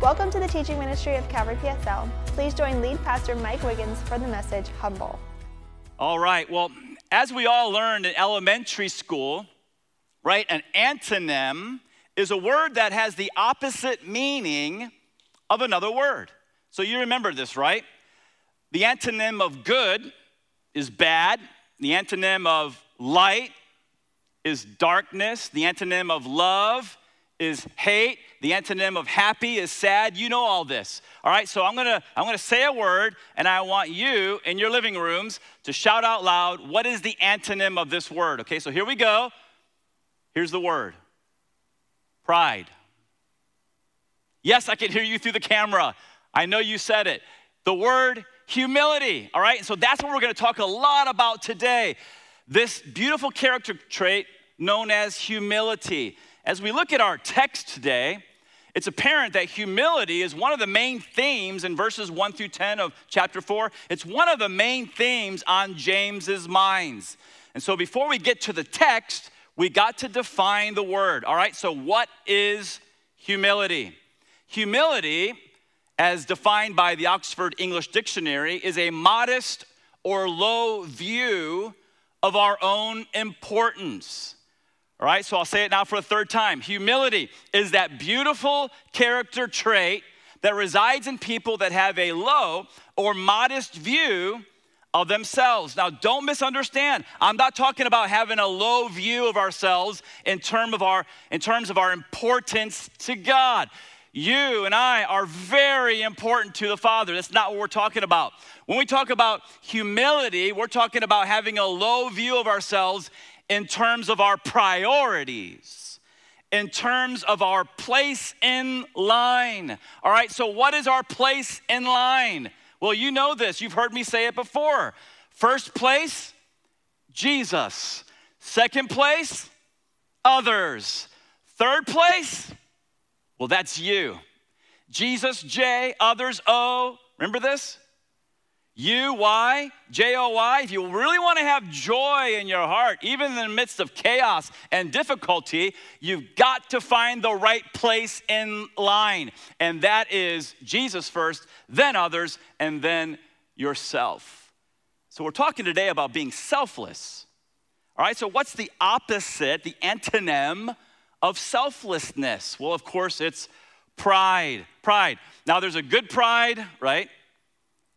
Welcome to the teaching ministry of Calvary PSL. Please join lead pastor Mike Wiggins for the message Humble. All right, well, as we all learned in elementary school, right, an antonym is a word that has the opposite meaning of another word. So you remember this, right? The antonym of good is bad, the antonym of light is darkness, the antonym of love is hate. The antonym of happy is sad. You know all this. All right, so I'm gonna I'm gonna say a word, and I want you in your living rooms to shout out loud, what is the antonym of this word? Okay, so here we go. Here's the word. Pride. Yes, I can hear you through the camera. I know you said it. The word humility. All right, so that's what we're gonna talk a lot about today. This beautiful character trait known as humility. As we look at our text today, it's apparent that humility is one of the main themes in verses 1 through 10 of chapter 4. It's one of the main themes on James's minds. And so before we get to the text, we got to define the word. All right, so what is humility? Humility, as defined by the Oxford English Dictionary, is a modest or low view of our own importance. All right, so I'll say it now for a third time. Humility is that beautiful character trait that resides in people that have a low or modest view of themselves. Now, don't misunderstand. I'm not talking about having a low view of ourselves in, term of our, in terms of our importance to God. You and I are very important to the Father. That's not what we're talking about. When we talk about humility, we're talking about having a low view of ourselves in terms of our priorities, in terms of our place in line. All right, so what is our place in line? Well, you know this, you've heard me say it before. First place, Jesus. Second place, others. Third place, well, that's you. Jesus, J, others, O. Remember this? U Y, J O Y, if you really want to have joy in your heart, even in the midst of chaos and difficulty, you've got to find the right place in line. And that is Jesus first, then others, and then yourself. So we're talking today about being selfless. All right, so what's the opposite, the antonym of selflessness? Well, of course, it's pride. Pride. Now, there's a good pride, right?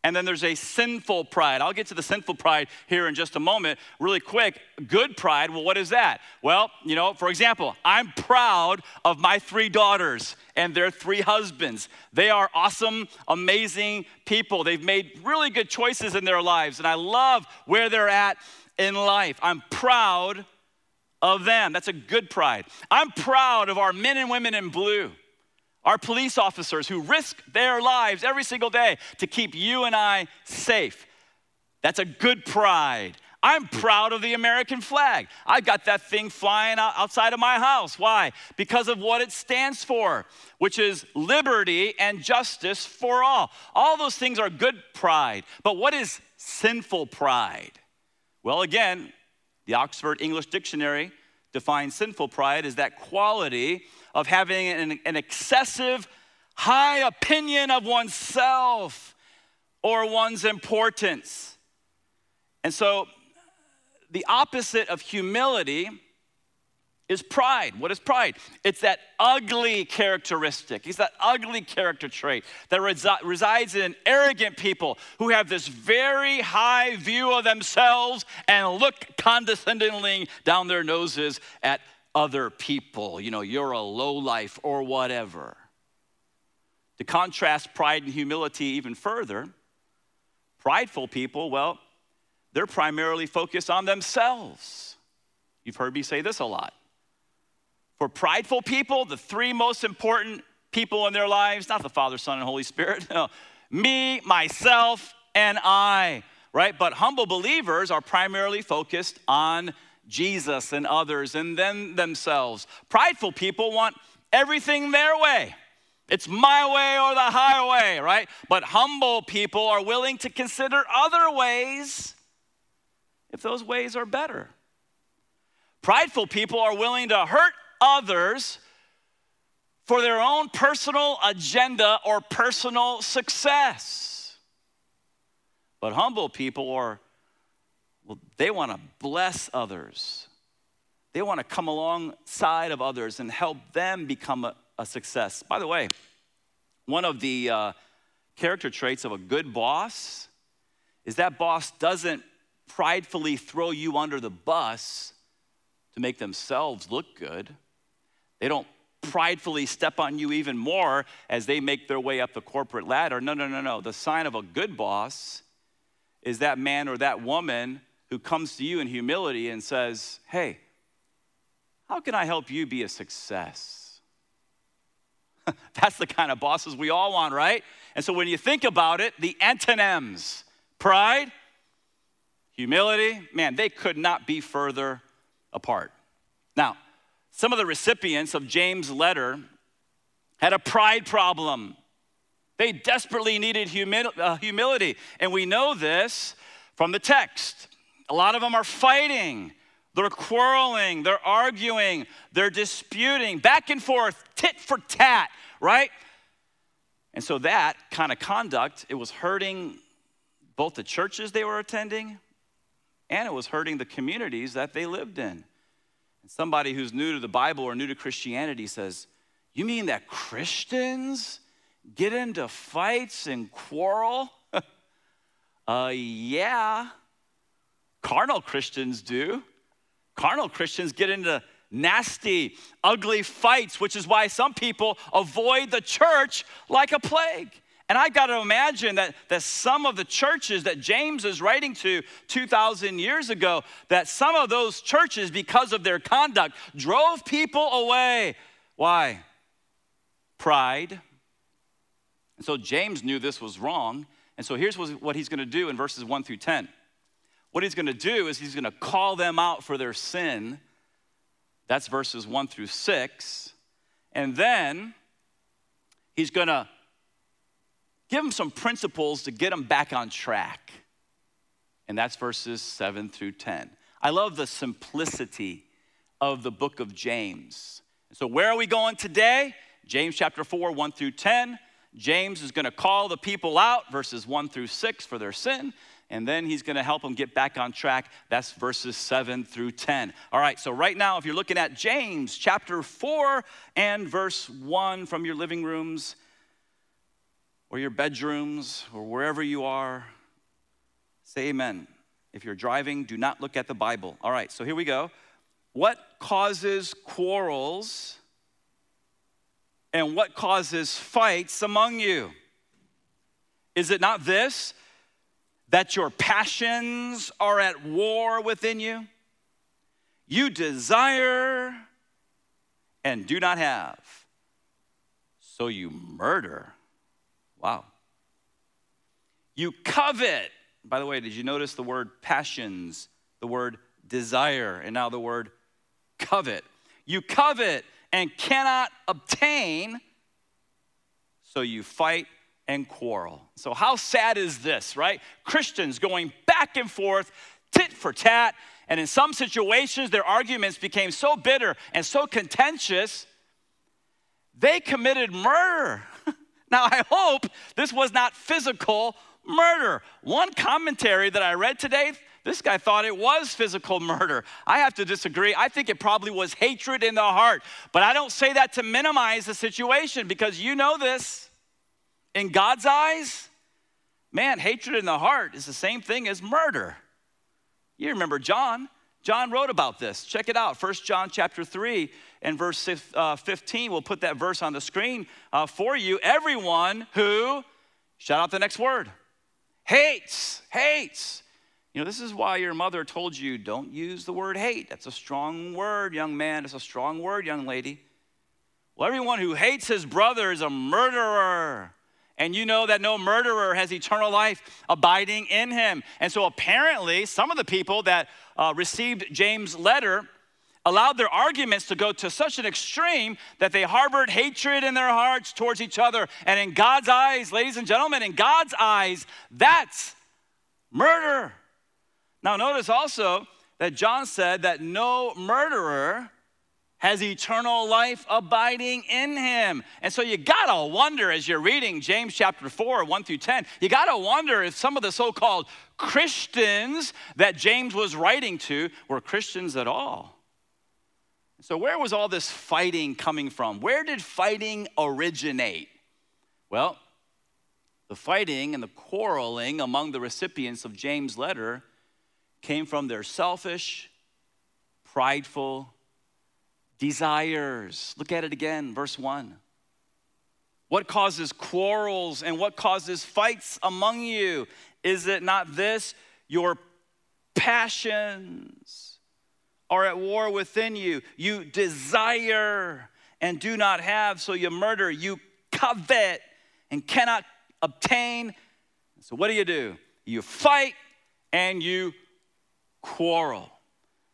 And then there's a sinful pride. I'll get to the sinful pride here in just a moment, really quick. Good pride, well, what is that? Well, you know, for example, I'm proud of my three daughters and their three husbands. They are awesome, amazing people. They've made really good choices in their lives, and I love where they're at in life. I'm proud of them. That's a good pride. I'm proud of our men and women in blue our police officers who risk their lives every single day to keep you and I safe. That's a good pride. I'm proud of the American flag. I've got that thing flying outside of my house. Why? Because of what it stands for, which is liberty and justice for all. All those things are good pride. But what is sinful pride? Well, again, the Oxford English Dictionary defines sinful pride as that quality of having an, an excessive high opinion of oneself or one's importance. And so, the opposite of humility is pride. What is pride? It's that ugly characteristic. It's that ugly character trait that resi- resides in arrogant people who have this very high view of themselves and look condescendingly down their noses at other people. You know, you're a low life or whatever. To contrast pride and humility even further, prideful people, well, they're primarily focused on themselves. You've heard me say this a lot. For prideful people, the three most important people in their lives, not the Father, Son, and Holy Spirit, no, me, myself, and I, right? But humble believers are primarily focused on Jesus and others and then themselves. Prideful people want everything their way. It's my way or the highway, right? But humble people are willing to consider other ways if those ways are better. Prideful people are willing to hurt others for their own personal agenda or personal success. But humble people are, well, they want to bless others. They want to come alongside of others and help them become a, a success. By the way, one of the uh, character traits of a good boss is that boss doesn't pridefully throw you under the bus to make themselves look good. They don't pridefully step on you even more as they make their way up the corporate ladder. No, no, no, no. The sign of a good boss is that man or that woman who comes to you in humility and says, Hey, how can I help you be a success? That's the kind of bosses we all want, right? And so when you think about it, the antonyms pride, humility, man, they could not be further apart. Now, some of the recipients of James' letter had a pride problem. They desperately needed humi- uh, humility. And we know this from the text. A lot of them are fighting, they're quarreling, they're arguing, they're disputing, back and forth, tit for tat, right? And so that kind of conduct, it was hurting both the churches they were attending and it was hurting the communities that they lived in. And somebody who's new to the Bible or new to Christianity says, You mean that Christians get into fights and quarrel? uh, yeah. Carnal Christians do. Carnal Christians get into nasty, ugly fights, which is why some people avoid the church like a plague. And I got to imagine that, that some of the churches that James is writing to 2,000 years ago, that some of those churches, because of their conduct, drove people away. Why? Pride. And so James knew this was wrong. And so here's what he's going to do in verses 1 through 10. What he's going to do is he's going to call them out for their sin. That's verses 1 through 6. And then he's going to give them some principles to get them back on track. And that's verses 7 through 10. I love the simplicity of the book of James. So, where are we going today? James chapter 4, 1 through 10. James is going to call the people out, verses 1 through 6, for their sin, and then he's going to help them get back on track. That's verses 7 through 10. All right, so right now, if you're looking at James chapter 4 and verse 1 from your living rooms, or your bedrooms or wherever you are, say amen. If you're driving, do not look at the Bible. All right, so here we go. What causes quarrels and what causes fights among you? Is it not this? That your passions are at war within you? You desire and do not have, so you murder. Wow. You covet. By the way, did you notice the word passions, the word desire, and now the word covet? You covet and cannot obtain, so you fight and quarrel. So, how sad is this, right? Christians going back and forth, tit for tat, and in some situations, their arguments became so bitter and so contentious, they committed murder. Now, I hope this was not physical murder. One commentary that I read today, this guy thought it was physical murder. I have to disagree. I think it probably was hatred in the heart. But I don't say that to minimize the situation because you know this. In God's eyes, man, hatred in the heart is the same thing as murder. You remember John. John wrote about this. Check it out. 1 John chapter 3 and verse uh, 15. We'll put that verse on the screen uh, for you. Everyone who, shout out the next word, hates, hates. You know, this is why your mother told you don't use the word hate. That's a strong word, young man. It's a strong word, young lady. Well, everyone who hates his brother is a murderer. And you know that no murderer has eternal life abiding in him. And so apparently, some of the people that uh, received James' letter allowed their arguments to go to such an extreme that they harbored hatred in their hearts towards each other. And in God's eyes, ladies and gentlemen, in God's eyes, that's murder. Now, notice also that John said that no murderer has eternal life abiding in him. And so you gotta wonder as you're reading James chapter 4, 1 through 10, you gotta wonder if some of the so called Christians that James was writing to were Christians at all. So, where was all this fighting coming from? Where did fighting originate? Well, the fighting and the quarreling among the recipients of James' letter came from their selfish, prideful, desires. Look at it again, verse 1. What causes quarrels and what causes fights among you? Is it not this? Your passions are at war within you. You desire and do not have, so you murder. You covet and cannot obtain. So, what do you do? You fight and you quarrel.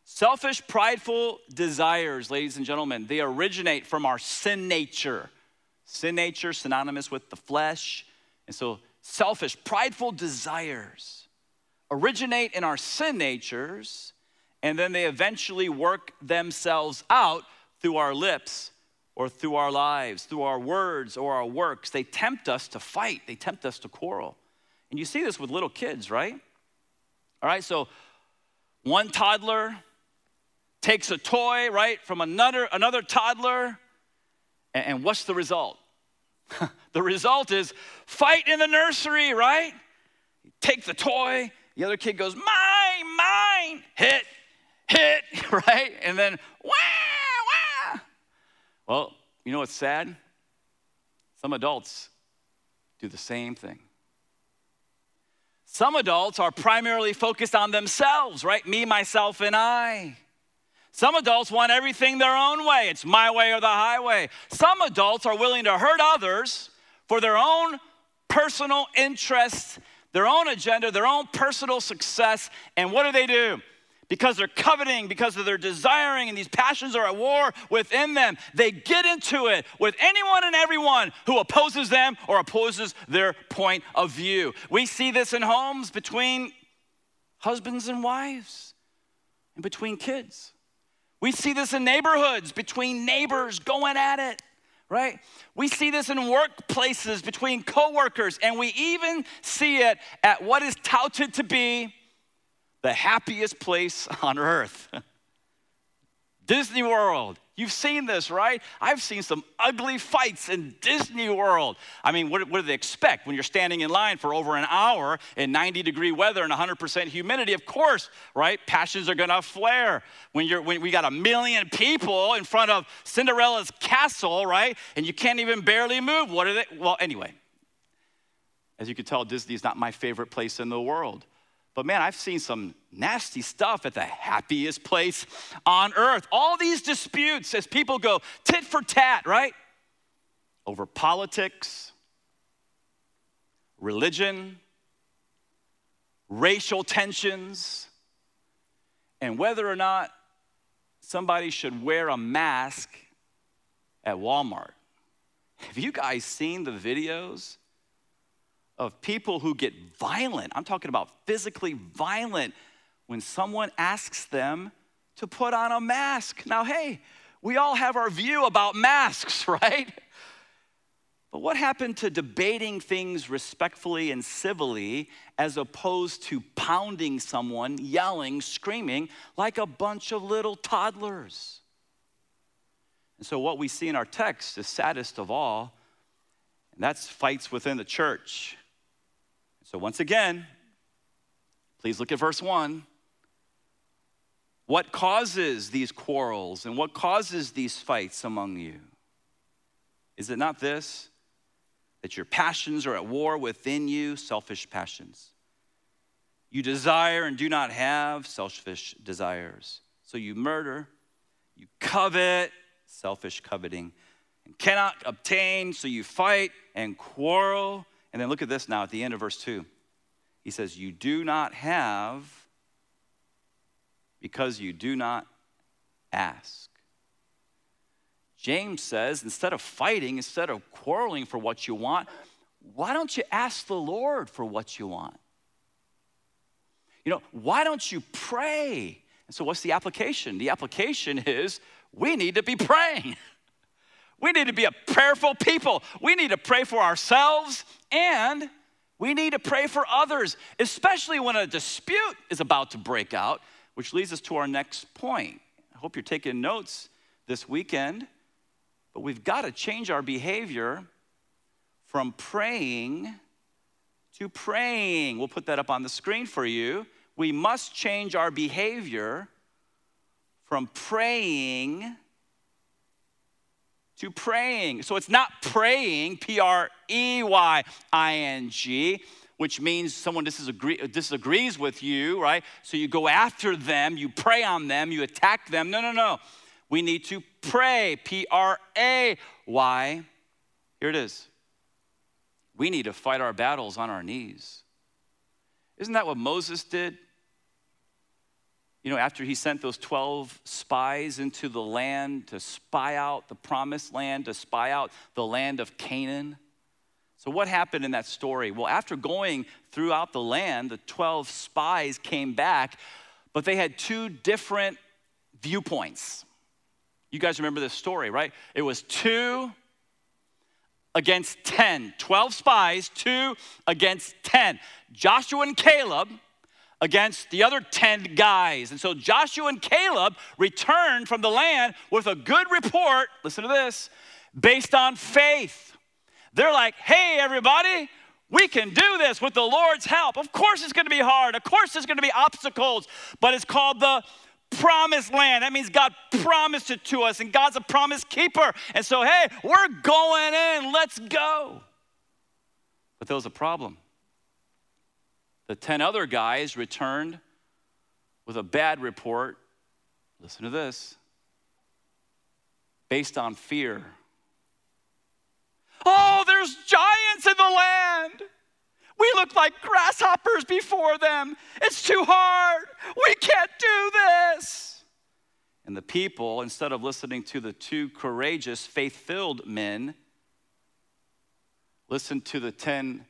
Selfish, prideful desires, ladies and gentlemen, they originate from our sin nature. Sin nature, synonymous with the flesh. And so, selfish, prideful desires originate in our sin natures, and then they eventually work themselves out through our lips or through our lives, through our words or our works. They tempt us to fight, they tempt us to quarrel. And you see this with little kids, right? All right, so one toddler takes a toy, right, from another, another toddler, and, and what's the result? the result is fight in the nursery, right? take the toy, the other kid goes, mine, mine, hit, hit, right? And then, wah, wah. Well, you know what's sad? Some adults do the same thing. Some adults are primarily focused on themselves, right? Me, myself, and I. Some adults want everything their own way. It's my way or the highway. Some adults are willing to hurt others for their own personal interests, their own agenda, their own personal success. And what do they do? Because they're coveting, because of their desiring, and these passions are at war within them, they get into it with anyone and everyone who opposes them or opposes their point of view. We see this in homes between husbands and wives, and between kids. We see this in neighborhoods between neighbors going at it, right? We see this in workplaces between coworkers, and we even see it at what is touted to be the happiest place on earth Disney World. You've seen this, right? I've seen some ugly fights in Disney World. I mean, what, what, do they expect when you're standing in line for over an hour in 90 degree weather and 100% humidity? Of course, right? Passions are gonna flare. When, you're, when we got a million people in front of Cinderella's castle, right? And you can't even barely move. What are they? Well, anyway, as you can tell, Disney is not my favorite place in the world. But man, I've seen some nasty stuff at the happiest place on earth. All these disputes as people go tit for tat, right? Over politics, religion, racial tensions, and whether or not somebody should wear a mask at Walmart. Have you guys seen the videos of people who get violent. I'm talking about physically violent when someone asks them to put on a mask. Now, hey, we all have our view about masks, right? But what happened to debating things respectfully and civilly as opposed to pounding someone, yelling, screaming like a bunch of little toddlers? And so, what we see in our text is saddest of all, and that's fights within the church. So, once again, please look at verse 1. What causes these quarrels and what causes these fights among you? Is it not this? That your passions are at war within you, selfish passions. You desire and do not have selfish desires. So you murder, you covet, selfish coveting, and cannot obtain, so you fight and quarrel. And then look at this now at the end of verse 2. He says, You do not have because you do not ask. James says, instead of fighting, instead of quarreling for what you want, why don't you ask the Lord for what you want? You know, why don't you pray? And so, what's the application? The application is we need to be praying. We need to be a prayerful people. We need to pray for ourselves and we need to pray for others, especially when a dispute is about to break out, which leads us to our next point. I hope you're taking notes this weekend, but we've got to change our behavior from preying to praying. We'll put that up on the screen for you. We must change our behavior from preying to praying. So it's not preying, P R E Y I N G, which means someone disagree, disagrees with you, right? So you go after them, you prey on them, you attack them. No, no, no. We need to pray, P R A Y. Here it is. We need to fight our battles on our knees. Isn't that what Moses did? You know, after he sent those 12 spies into the land to spy out the promised land, to spy out the land of Canaan. So, what happened in that story? Well, after going throughout the land, the 12 spies came back, but they had two different viewpoints. You guys remember this story, right? It was two against 10. 12 spies, two against 10. Joshua and Caleb against the other 10 guys. And so Joshua and Caleb returned from the land with a good report, listen to this, based on faith. They're like, hey, everybody, we can do this with the Lord's help. Of course, it's gonna be hard. Of course, there's gonna be obstacles, but it's called the promised land. That means God promised it to us, and God's a promise keeper. And so, hey, we're going in, let's go. But there was a problem. The 10 other guys returned with a bad report. Listen to this based on fear. Oh, there's giants in the land. We look like grasshoppers before them. It's too hard. We can't do this. And the people, instead of listening to the two courageous, faith filled men, listened to the 10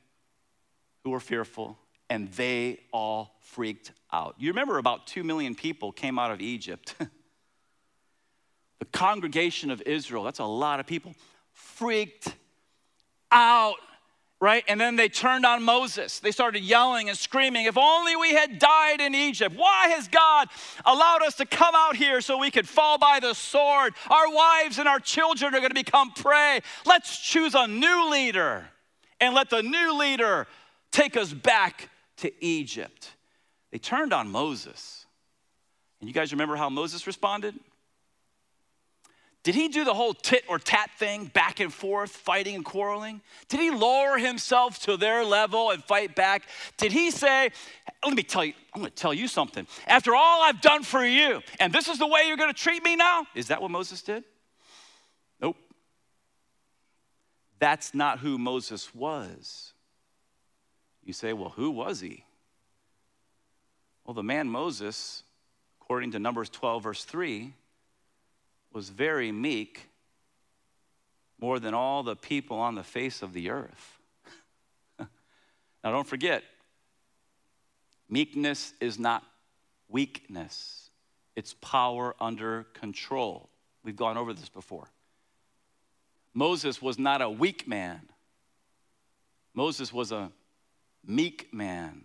who were fearful, and they all freaked out. You remember about 2 million people came out of Egypt. the congregation of Israel, that's a lot of people, freaked out right? And then they turned on Moses. They started yelling and screaming, If only we had died in Egypt. Why has God allowed us to come out here so we could fall by the sword? Our wives and our children are going to become prey. Let's choose a new leader and let the new leader take us back to Egypt. They turned on Moses. And you guys remember how Moses responded? Did he do the whole tit or tat thing, back and forth, fighting and quarreling? Did he lower himself to their level and fight back? Did he say, let me tell you, I'm gonna tell you something. After all I've done for you, and this is the way you're gonna treat me now? Is that what Moses did? Nope. That's not who Moses was. You say, well, who was he? Well, the man Moses, according to Numbers 12, verse 3, was very meek more than all the people on the face of the earth. now, don't forget, meekness is not weakness, it's power under control. We've gone over this before. Moses was not a weak man, Moses was a meek man.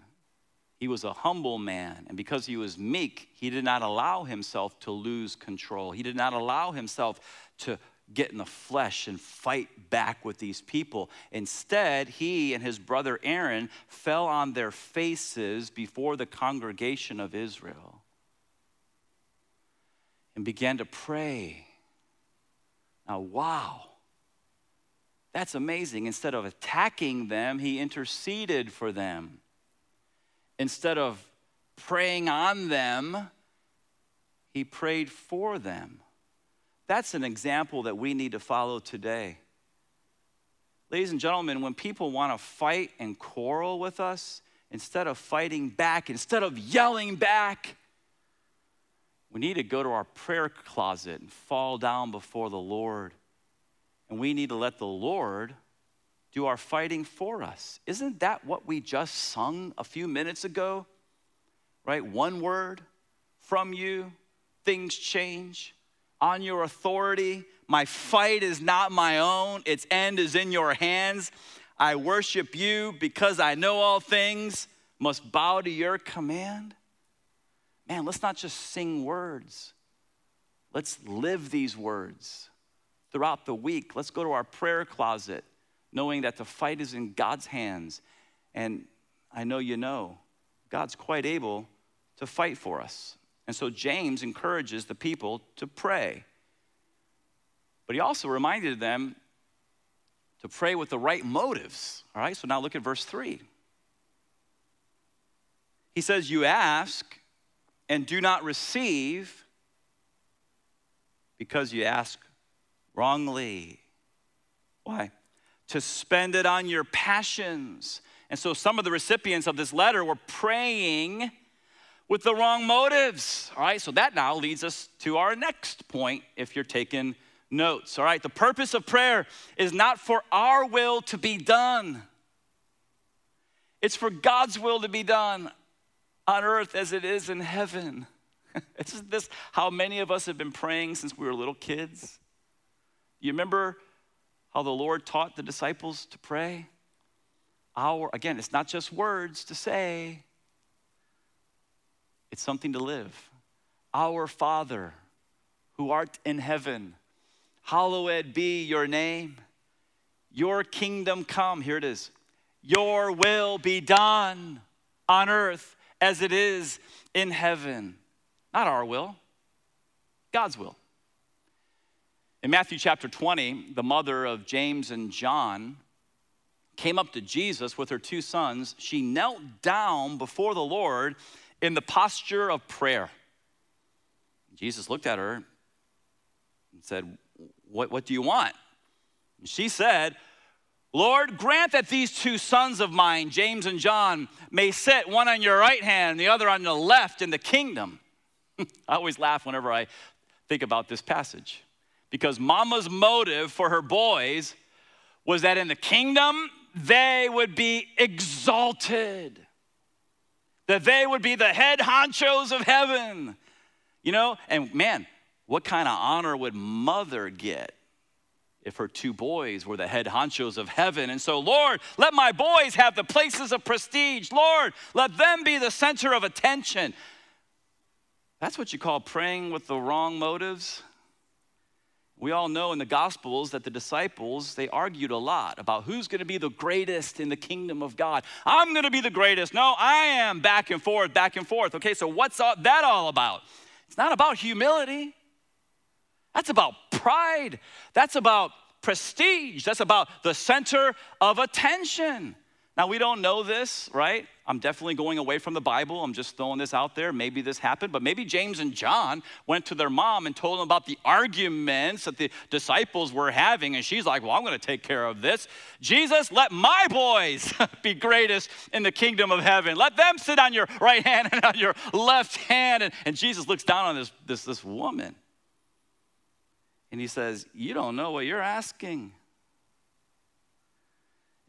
He was a humble man, and because he was meek, he did not allow himself to lose control. He did not allow himself to get in the flesh and fight back with these people. Instead, he and his brother Aaron fell on their faces before the congregation of Israel and began to pray. Now, wow. That's amazing. Instead of attacking them, he interceded for them instead of preying on them, he prayed for them. That's an example that we need to follow today. Ladies and gentlemen, when people want to fight and quarrel with us, instead of fighting back, instead of yelling back, we need to go to our prayer closet and fall down before the Lord. And we need to let the Lord do our fighting for us. Isn't that what we just sung a few minutes ago? Right? One word from you, things change. on your authority. My fight is not my own, its end is in your hands. I worship you because I know all things, must bow to your command. Man, let's not just sing words, let's live these words throughout the week. Let's go to our prayer closet knowing that the fight is in God's hands. And I know you know, God's quite able to fight for us. And so James encourages the people to pray. But he also reminded them to pray with the right motives. All right, so now look at verse 3. He says, You ask and do not receive because you ask wrongly. Why? To spend it on your passions. And so some of the recipients of this letter were praying with the wrong motives. All right, so that now leads us to our next point if you're taking notes. All right, the purpose of prayer is not for our will to be done, it's for God's will to be done on earth as it is in heaven. Isn't this how many of us have been praying since we were little kids? You remember how the Lord taught the disciples to pray? Our, again, it's not just words to say, it's something to live. Our Father, who art in heaven, hallowed be your name. Your kingdom come. Here it is. Your will be done on earth as it is in heaven. Not our will, God's will. In Matthew chapter 20, the mother of James and John came up to Jesus with her two sons. She knelt down before the Lord in the posture of prayer. Jesus looked at her and said, What, what do you want? And she said, Lord, grant that these two sons of mine, James and John, may sit one on your right hand and the other on the left in the kingdom. I always laugh whenever I think about this passage because mama's motive for her boys was that in the kingdom they would be exalted, that they would be the head honchos of heaven. You know, and man, what kind of honor would mother get if her two boys were the head honchos of heaven? And so, Lord, let my boys have the places of prestige. Lord, let them be the center of attention. That's what you call praying with the wrong motives. We all know in the Gospels that the disciples, they argued a lot about who's going to be the greatest in the kingdom of God. I'm going to be the greatest. No, I am. Back and forth, back and forth. Okay, so what's that all about? It's not about humility. That's about pride. That's about prestige. That's about the center of attention. Now, we don't know this, right? I'm definitely going away from the Bible. I'm just throwing this out there. Maybe this happened, but maybe James and John went to their mom and told them about the arguments that the disciples were having. And she's like, Well, I'm going to take care of this. Jesus, let my boys be greatest in the kingdom of heaven. Let them sit on your right hand and on your left hand. And, and Jesus looks down on this, this, this woman and he says, You don't know what you're asking.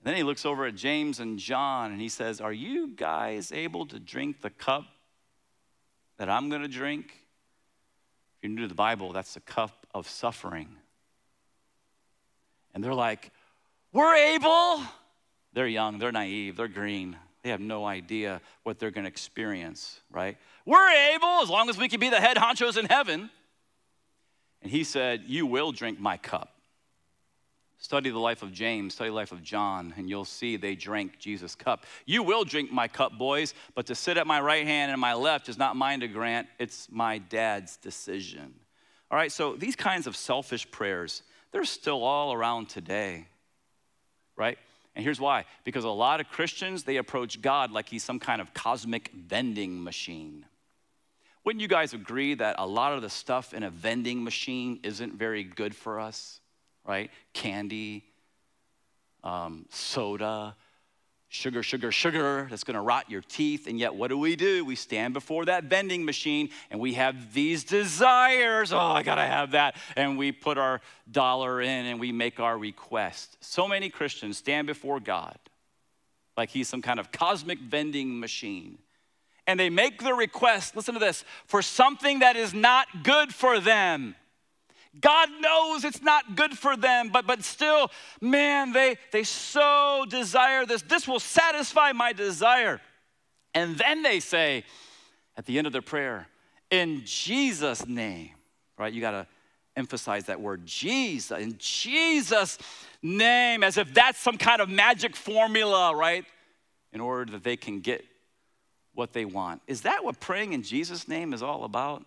Then he looks over at James and John and he says, Are you guys able to drink the cup that I'm going to drink? If you're new to the Bible, that's the cup of suffering. And they're like, We're able. They're young, they're naive, they're green. They have no idea what they're going to experience, right? We're able as long as we can be the head honchos in heaven. And he said, You will drink my cup. Study the life of James, study the life of John, and you'll see they drank Jesus' cup. You will drink my cup, boys, but to sit at my right hand and my left is not mine to grant, it's my dad's decision. All right, so these kinds of selfish prayers, they're still all around today, right? And here's why because a lot of Christians, they approach God like he's some kind of cosmic vending machine. Wouldn't you guys agree that a lot of the stuff in a vending machine isn't very good for us? Right? Candy, um, soda, sugar, sugar, sugar that's gonna rot your teeth. And yet, what do we do? We stand before that vending machine and we have these desires. Oh, I gotta have that. And we put our dollar in and we make our request. So many Christians stand before God like he's some kind of cosmic vending machine. And they make their request, listen to this, for something that is not good for them. God knows it's not good for them, but, but still, man, they, they so desire this. This will satisfy my desire. And then they say at the end of their prayer, in Jesus' name, right? You got to emphasize that word Jesus, in Jesus' name, as if that's some kind of magic formula, right? In order that they can get what they want. Is that what praying in Jesus' name is all about?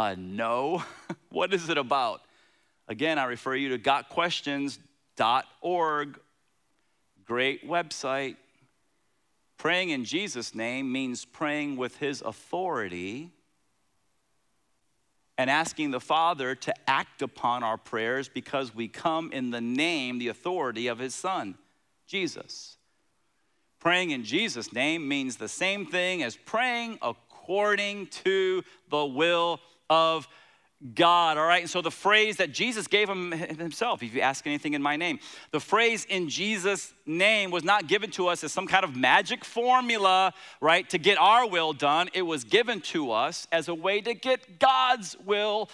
Uh, no. what is it about? Again, I refer you to gotquestions.org. Great website. Praying in Jesus' name means praying with his authority and asking the Father to act upon our prayers because we come in the name, the authority of his Son, Jesus. Praying in Jesus' name means the same thing as praying according to the will of God, all right? And so the phrase that Jesus gave him himself, if you ask anything in my name, the phrase in Jesus' name was not given to us as some kind of magic formula, right, to get our will done. It was given to us as a way to get God's will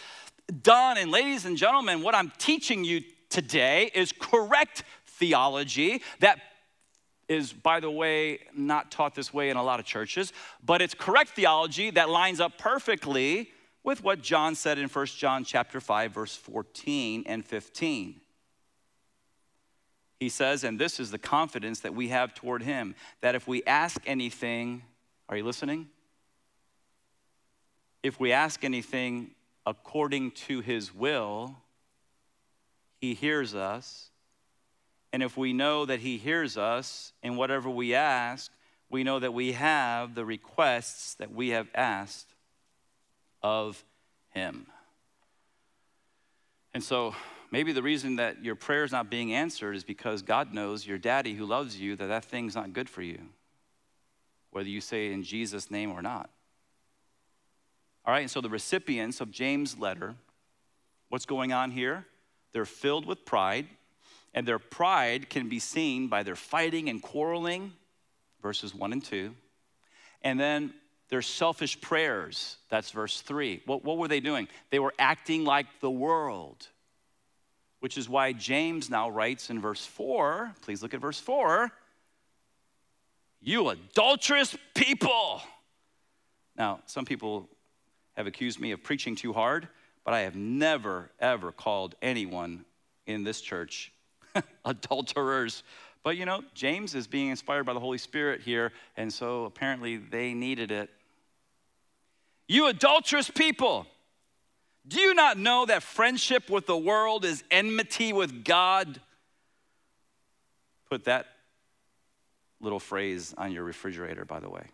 done. And ladies and gentlemen, what I'm teaching you today is correct theology that is, by the way, not taught this way in a lot of churches, but it's correct theology that lines up perfectly with what John said in 1 John chapter 5 verse 14 and 15. He says, and this is the confidence that we have toward him, that if we ask anything, are you listening? If we ask anything according to his will, he hears us. And if we know that he hears us in whatever we ask, we know that we have the requests that we have asked of Him. And so, maybe the reason that your prayer is not being answered is because God knows your daddy who loves you that that thing's not good for you, whether you say in Jesus' name or not. All right, and so the recipients of James' letter, what's going on here? They're filled with pride, and their pride can be seen by their fighting and quarreling, verses 1 and 2. And then their selfish prayers. That's verse 3. What, what were they doing? They were acting like the world, which is why James now writes in verse 4. Please look at verse 4. You adulterous people. Now, some people have accused me of preaching too hard, but I have never, ever called anyone in this church adulterers. But you know, James is being inspired by the Holy Spirit here, and so apparently they needed it. You adulterous people, do you not know that friendship with the world is enmity with God? Put that little phrase on your refrigerator, by the way.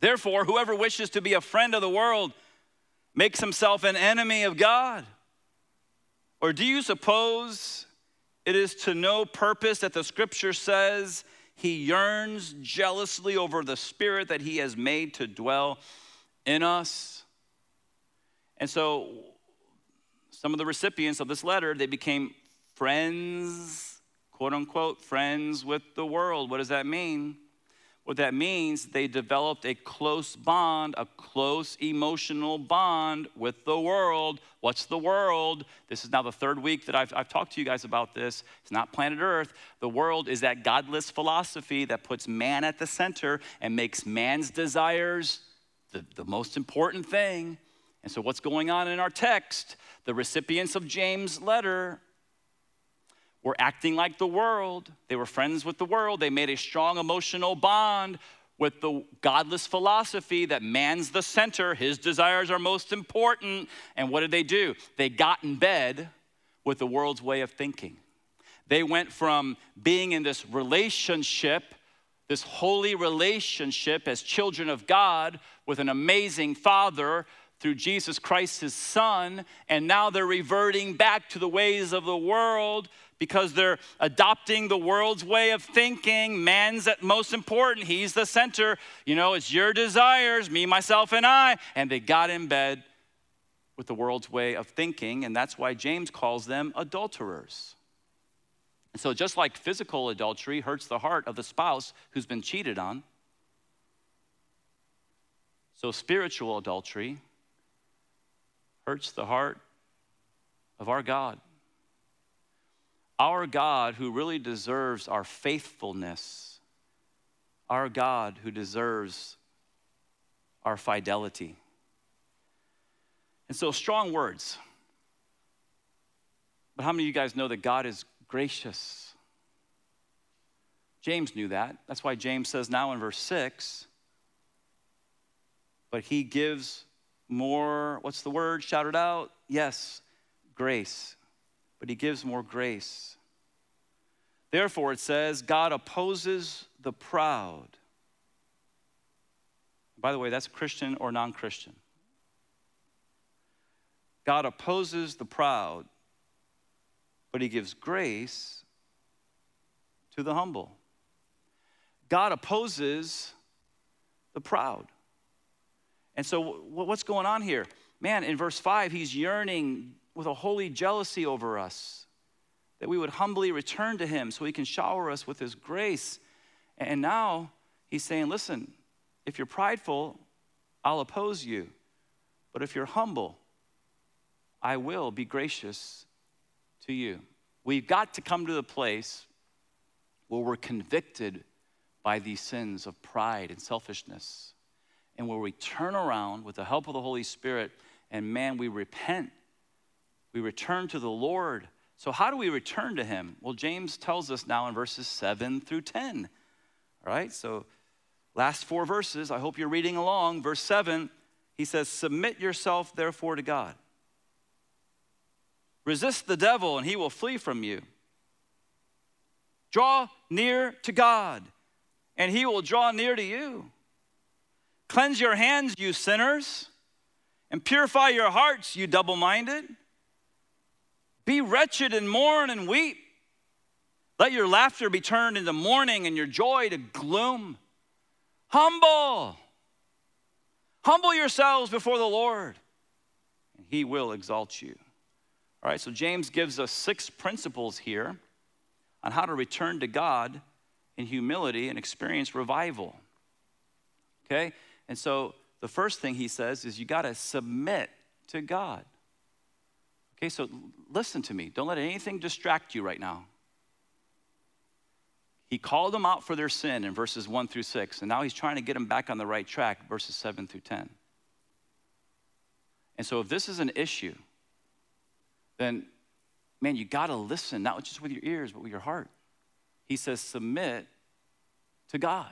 Therefore, whoever wishes to be a friend of the world makes himself an enemy of God. Or do you suppose it is to no purpose that the scripture says he yearns jealously over the spirit that he has made to dwell in us. And so some of the recipients of this letter, they became friends, quote unquote, friends with the world. What does that mean? What that means, they developed a close bond, a close emotional bond with the world. What's the world? This is now the third week that I've, I've talked to you guys about this. It's not planet Earth. The world is that godless philosophy that puts man at the center and makes man's desires the, the most important thing. And so, what's going on in our text? The recipients of James' letter were acting like the world. They were friends with the world. They made a strong emotional bond with the godless philosophy that man's the center, his desires are most important. And what did they do? They got in bed with the world's way of thinking. They went from being in this relationship this holy relationship as children of God with an amazing Father through Jesus Christ, his Son, and now they're reverting back to the ways of the world because they're adopting the world's way of thinking. Man's at most important, he's the center. You know, it's your desires, me, myself, and I. And they got in bed with the world's way of thinking, and that's why James calls them adulterers. So, just like physical adultery hurts the heart of the spouse who's been cheated on, so spiritual adultery hurts the heart of our God. Our God who really deserves our faithfulness, our God who deserves our fidelity. And so, strong words. But how many of you guys know that God is gracious? James knew that. That's why James says now in verse 6 but he gives more, what's the word? Shout it out. Yes, grace. But he gives more grace. Therefore, it says, God opposes the proud. By the way, that's Christian or non Christian. God opposes the proud, but he gives grace to the humble. God opposes the proud. And so, what's going on here? Man, in verse 5, he's yearning with a holy jealousy over us that we would humbly return to him so he can shower us with his grace. And now he's saying, listen, if you're prideful, I'll oppose you. But if you're humble, I will be gracious to you. We've got to come to the place where we're convicted by these sins of pride and selfishness, and where we turn around with the help of the Holy Spirit, and man, we repent. We return to the Lord. So, how do we return to Him? Well, James tells us now in verses 7 through 10. All right, so last four verses, I hope you're reading along. Verse 7, he says, Submit yourself therefore to God. Resist the devil, and he will flee from you. Draw near to God, and he will draw near to you. Cleanse your hands, you sinners, and purify your hearts, you double minded. Be wretched and mourn and weep. Let your laughter be turned into mourning and your joy to gloom. Humble. Humble yourselves before the Lord, and he will exalt you. All right, so James gives us six principles here on how to return to God in humility and experience revival. Okay? And so the first thing he says is you got to submit to God. Okay, so listen to me. Don't let anything distract you right now. He called them out for their sin in verses 1 through 6, and now he's trying to get them back on the right track, verses 7 through 10. And so if this is an issue, then man, you got to listen, not just with your ears, but with your heart. He says, submit to God.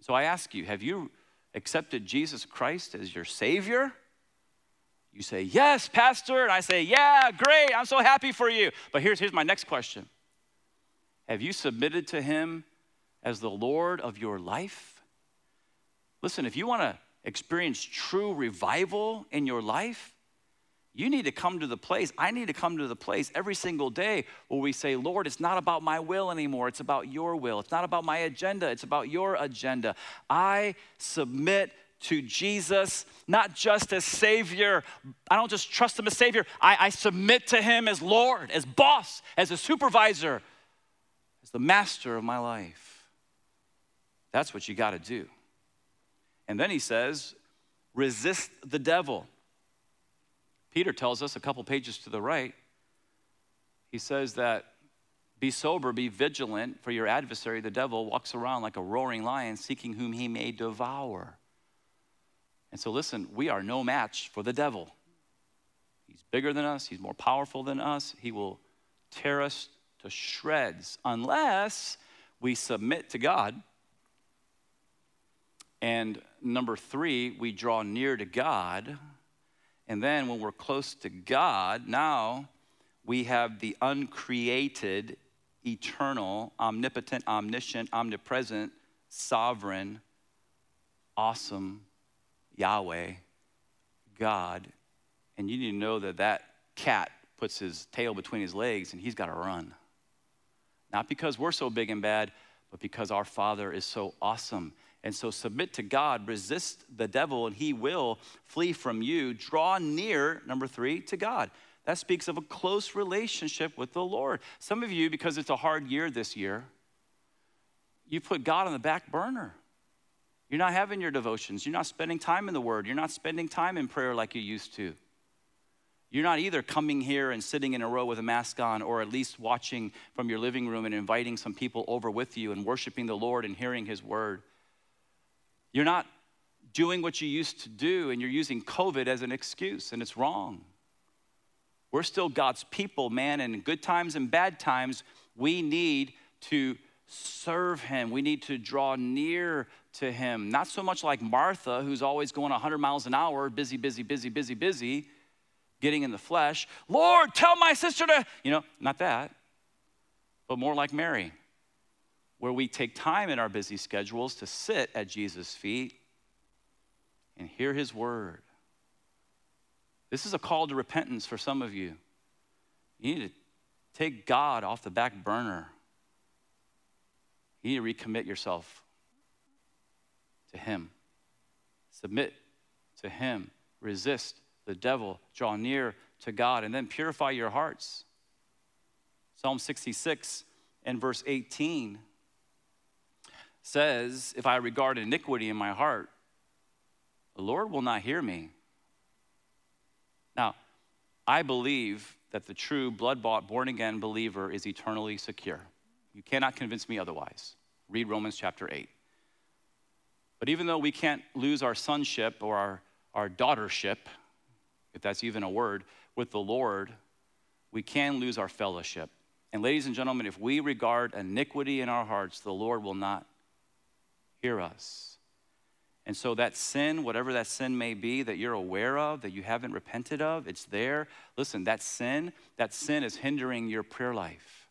So I ask you, have you accepted Jesus Christ as your Savior? You say, Yes, Pastor. And I say, Yeah, great. I'm so happy for you. But here's, here's my next question Have you submitted to Him as the Lord of your life? Listen, if you want to experience true revival in your life, you need to come to the place, I need to come to the place every single day where we say, Lord, it's not about my will anymore. It's about your will. It's not about my agenda. It's about your agenda. I submit to Jesus, not just as Savior. I don't just trust Him as Savior, I, I submit to Him as Lord, as boss, as a supervisor, as the master of my life. That's what you got to do. And then He says, resist the devil. Peter tells us a couple pages to the right, he says that be sober, be vigilant, for your adversary, the devil, walks around like a roaring lion, seeking whom he may devour. And so, listen, we are no match for the devil. He's bigger than us, he's more powerful than us. He will tear us to shreds unless we submit to God. And number three, we draw near to God and then when we're close to God, now we have the uncreated, eternal, omnipotent, omniscient, omnipresent, sovereign, awesome Yahweh, God. And you need to know that that cat puts his tail between his legs and he's got to run. Not because we're so big and bad, but because our Father is so awesome and so submit to God, resist the devil, and he will flee from you. Draw near, number three, to God. That speaks of a close relationship with the Lord. Some of you, because it's a hard year this year, you put God on the back burner. You're not having your devotions. You're not spending time in the Word. You're not spending time in prayer like you used to. You're not either coming here and sitting in a row with a mask on, or at least watching from your living room and inviting some people over with you and worshiping the Lord and hearing His word. You're not doing what you used to do, and you're using COVID as an excuse, and it's wrong. We're still God's people, man, and in good times and bad times, we need to serve Him. We need to draw near to Him. Not so much like Martha, who's always going 100 miles an hour, busy, busy, busy, busy, busy, getting in the flesh. Lord, tell my sister to, you know, not that, but more like Mary, where we take time in our busy schedules to sit at Jesus' feet and hear His word. This is a call to repentance for some of you. You need to take God off the back burner. You need to recommit yourself to Him. Submit to Him. Resist the devil. Draw near to God. And then purify your hearts. Psalm 66 and verse 18 says, If I regard iniquity in my heart, the Lord will not hear me. Now, I believe that the true blood bought, born again believer is eternally secure. You cannot convince me otherwise. Read Romans chapter 8. But even though we can't lose our sonship or our, our daughtership, if that's even a word, with the Lord, we can lose our fellowship. And ladies and gentlemen, if we regard iniquity in our hearts, the Lord will not hear us. And so that sin, whatever that sin may be that you're aware of, that you haven't repented of, it's there. Listen, that sin, that sin is hindering your prayer life.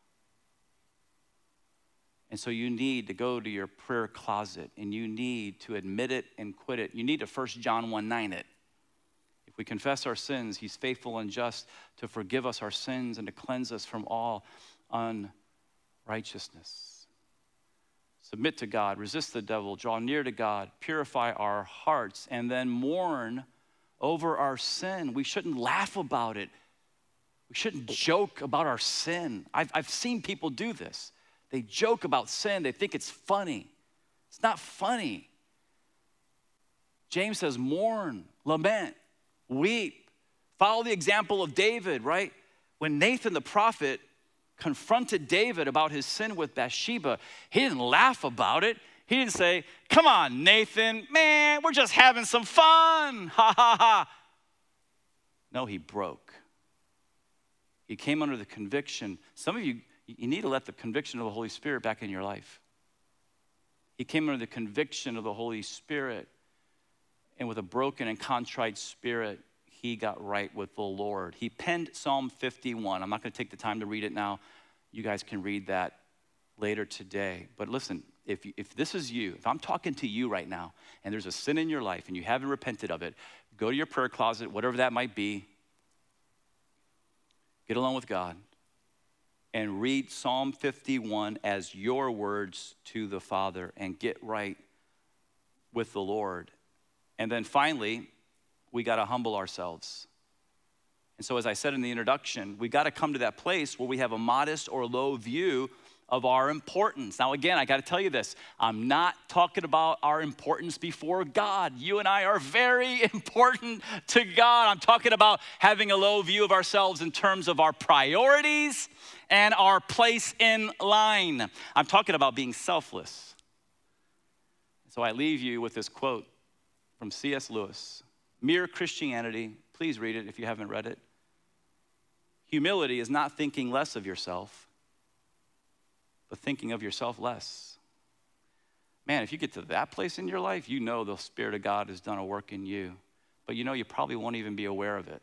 And so you need to go to your prayer closet and you need to admit it and quit it. You need to 1 John 1 9 it. If we confess our sins, he's faithful and just to forgive us our sins and to cleanse us from all unrighteousness submit to God, resist the devil, draw near to God, purify our hearts, and then mourn over our sin. We shouldn't laugh about it. We shouldn't joke about our sin. I've, I've seen people do this. They joke about sin, they think it's funny. It's not funny. James says, mourn, lament, weep. Follow the example of David, right? When Nathan the prophet confronted David about his sin with Bathsheba, he didn't laugh about it. He didn't say, Come on, Nathan, man, we're just having some fun. Ha ha ha. No, he broke. He came under the conviction. Some of you, you need to let the conviction of the Holy Spirit back in your life. He came under the conviction of the Holy Spirit. And with a broken and contrite spirit, he got right with the Lord. He penned Psalm 51. I'm not going to take the time to read it now. You guys can read that later today. But listen, if, if this is you, if I'm talking to you right now and there's a sin in your life and you haven't repented of it, go to your prayer closet, whatever that might be, get along with God, and read Psalm 51 as your words to the Father and get right with the Lord. And then finally, we got to humble ourselves. And so, as I said in the introduction, we got to come to that place where we have a modest or low view of our importance. Now, again, I got to tell you this I'm not talking about our importance before God. You and I are very important to God. I'm talking about having a low view of ourselves in terms of our priorities and our place in line. I'm talking about being selfless. So, I leave you with this quote from C.S. Lewis Mere Christianity, please read it if you haven't read it. Humility is not thinking less of yourself, but thinking of yourself less. Man, if you get to that place in your life, you know the Spirit of God has done a work in you, but you know you probably won't even be aware of it.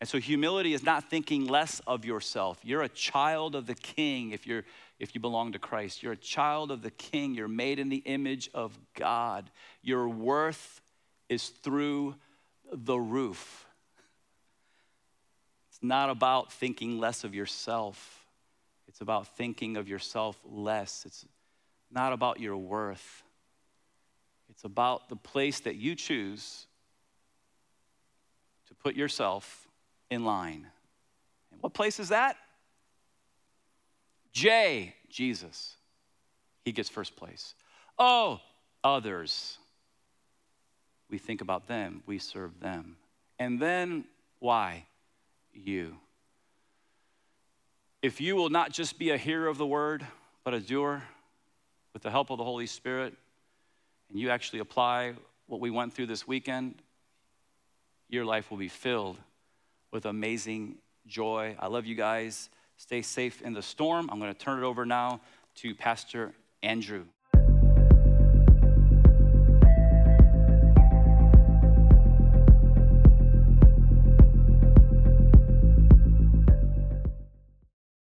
And so humility is not thinking less of yourself. You're a child of the king if you're if you belong to Christ. You're a child of the king. You're made in the image of God. Your worth is through the roof. It's not about thinking less of yourself, it's about thinking of yourself less. It's not about your worth, it's about the place that you choose to put yourself in line. And what place is that? J, Jesus. He gets first place. Oh, others we think about them, we serve them. And then Why? You. If you will not just be a hearer of the word, but a doer with the help of the Holy Spirit, and you actually apply what we went through this weekend, your life will be filled with amazing joy. I love you guys. Stay safe in the storm. I'm going to turn it over now to Pastor Andrew.